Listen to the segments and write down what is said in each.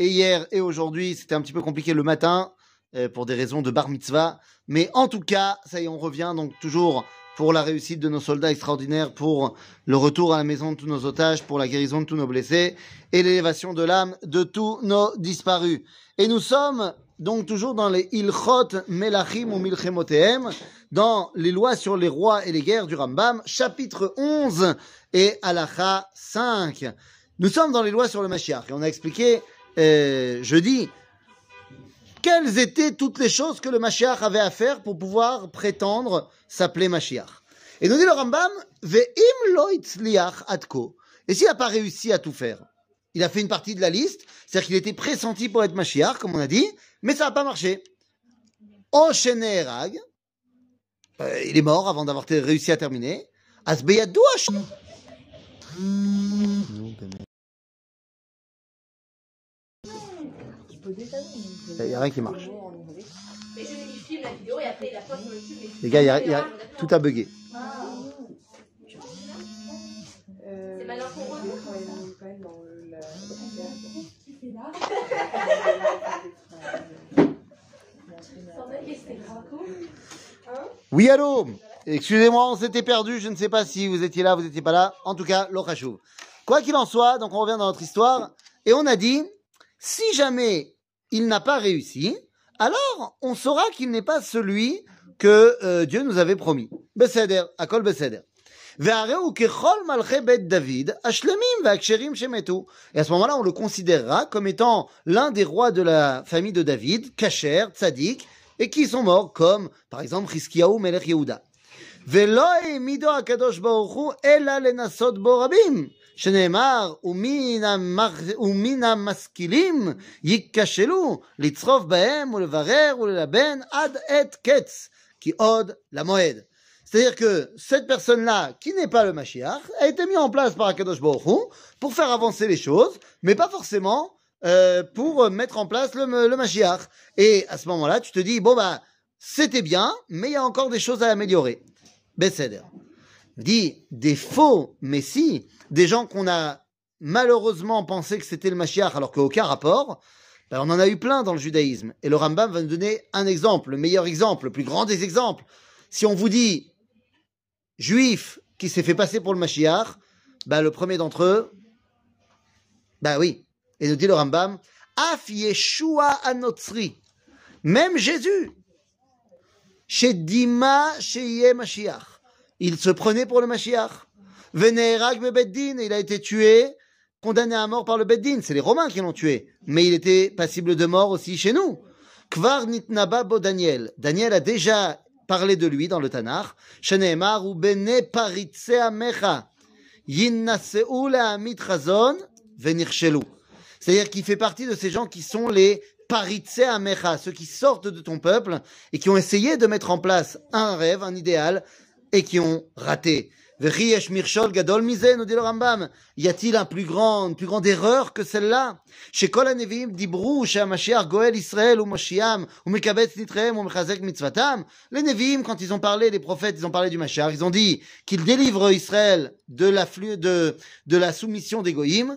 Et hier et aujourd'hui, c'était un petit peu compliqué le matin euh, pour des raisons de bar mitzvah. Mais en tout cas, ça y est, on revient donc toujours pour la réussite de nos soldats extraordinaires, pour le retour à la maison de tous nos otages, pour la guérison de tous nos blessés et l'élévation de l'âme de tous nos disparus. Et nous sommes donc toujours dans les Ilchot Melachim ou Milchemotehem, dans les lois sur les rois et les guerres du Rambam, chapitre 11 et Halacha 5. Nous sommes dans les lois sur le Mashiach et on a expliqué euh, jeudi quelles étaient toutes les choses que le Mashiach avait à faire pour pouvoir prétendre s'appeler Mashiach? Et nous dit le Rambam, Ve'im lo itzliach atko. Et s'il n'a pas réussi à tout faire, il a fait une partie de la liste, c'est-à-dire qu'il était pressenti pour être Mashiach, comme on a dit, mais ça n'a pas marché. Oshenerag, euh, il est mort avant d'avoir réussi à terminer. Il n'y a rien qui marche. Mais je lui filme la vidéo et après il a pas sur YouTube. et- Les gars, il y a- il y a- tout a bugué. C'est cool. Oui, allô? Excusez-moi, on s'était perdu. Je ne sais pas si vous étiez là, vous n'étiez pas là. En tout cas, l'Ochachouv. Quoi qu'il en soit, donc on revient dans notre histoire. Et on a dit, si jamais il n'a pas réussi, alors on saura qu'il n'est pas celui que euh, Dieu nous avait promis. Beseder, akol beseder. Et à ce moment-là, on le considérera comme étant l'un des rois de la famille de David, Kacher, Tzadik, et qui sont morts, comme par exemple Hiskiyahu Melech Yehuda. ולא העמידו הקדוש ברוך הוא אלא לנסות בו רבים, שנאמר, ומן, המח... ומן המשכילים ייכשלו לצרוף בהם ולברר וללבן עד עת קץ, כי עוד למועד. C'est-à-dire que cette personne-là, qui n'est pas le Mashiach, a été mise en place par Akadosh Baruch Hu pour faire avancer les choses, mais pas forcément euh, pour mettre en place le, le Mashiach. Et à ce moment-là, tu te dis, bon bah, c'était bien, mais il y a encore des choses à améliorer. Besséder. Dit, des faux messies, des gens qu'on a malheureusement pensé que c'était le Mashiach alors qu'aucun rapport, ben, on en a eu plein dans le judaïsme. Et le Rambam va nous donner un exemple, le meilleur exemple, le plus grand des exemples. Si on vous dit juif qui s'est fait passer pour le Mashiach, ben, le premier d'entre eux, ben oui. Et nous dit le Rambam, Af Yeshua Anotzri. Même Jésus. Chez Dima, Mashiach. Il se prenait pour le Mashiach. Venerag Beddin, il a été tué, condamné à mort par le Beddin. C'est les Romains qui l'ont tué. Mais il était passible de mort aussi chez nous. Kvar Nitnaba Bo Daniel. Daniel a déjà parlé de lui dans le Tanakh. Sheneemar ou Bene Paritse Amecha. Yinnaseu Amit Chazon Venirshelu. C'est-à-dire qu'il fait partie de ces gens qui sont les paritse amecha, ceux qui sortent de ton peuple et qui ont essayé de mettre en place un rêve, un idéal, et qui ont raté. gadol. Y a-t-il un plus grand, une plus grande erreur que celle-là? Chez. Les nevim, quand ils ont parlé, les prophètes, ils ont parlé du Mashiach, ils ont dit qu'ils délivrent Israël de la de la soumission des goïms.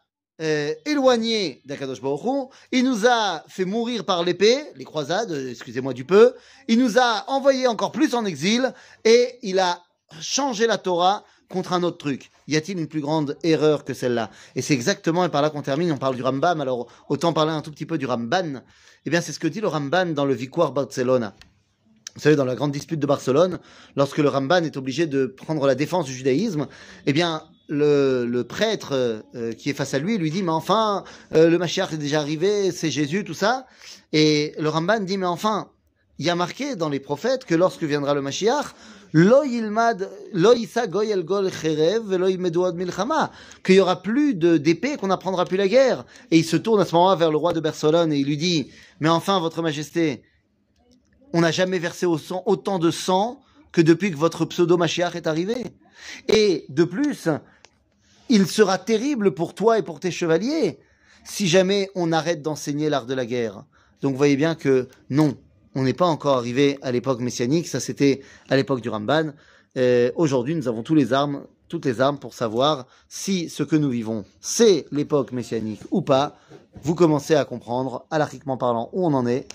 euh, éloignés d'Akadosh Baruch Hu, il nous a fait mourir par l'épée, les croisades, excusez-moi du peu, il nous a envoyés encore plus en exil, et il a changé la Torah contre un autre truc. Y a-t-il une plus grande erreur que celle-là? Et c'est exactement, et par là qu'on termine, on parle du Rambam, alors autant parler un tout petit peu du Ramban. Eh bien, c'est ce que dit le Ramban dans le Victoire Barcelona. Vous savez, dans la grande dispute de Barcelone, lorsque le Ramban est obligé de prendre la défense du judaïsme, eh bien, le, prêtre euh, qui est face à lui lui dit, mais enfin, euh, le Mashiach est déjà arrivé, c'est Jésus, tout ça. Et le Ramban dit, mais enfin, il y a marqué dans les prophètes que lorsque viendra le Mashiach. Qu'il y aura plus d'épée, qu'on n'apprendra plus la guerre. Et il se tourne à ce moment-là vers le roi de Barcelone et il lui dit, mais enfin, votre majesté, on n'a jamais versé au sang, autant de sang que depuis que votre pseudo-Mashiach est arrivé. Et de plus, il sera terrible pour toi et pour tes chevaliers si jamais on arrête d'enseigner l'art de la guerre. Donc vous voyez bien que non, on n'est pas encore arrivé à l'époque messianique, ça c'était à l'époque du Ramban. Euh, Aujourd'hui, nous avons tous les armes, toutes les armes pour savoir si ce que nous vivons, c'est l'époque messianique ou pas. Vous commencez à comprendre, alarchiquement parlant, où on en est.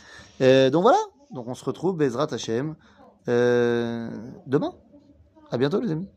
Euh, donc voilà, donc on se retrouve, Bezrat Hashem, euh, demain. À bientôt les amis.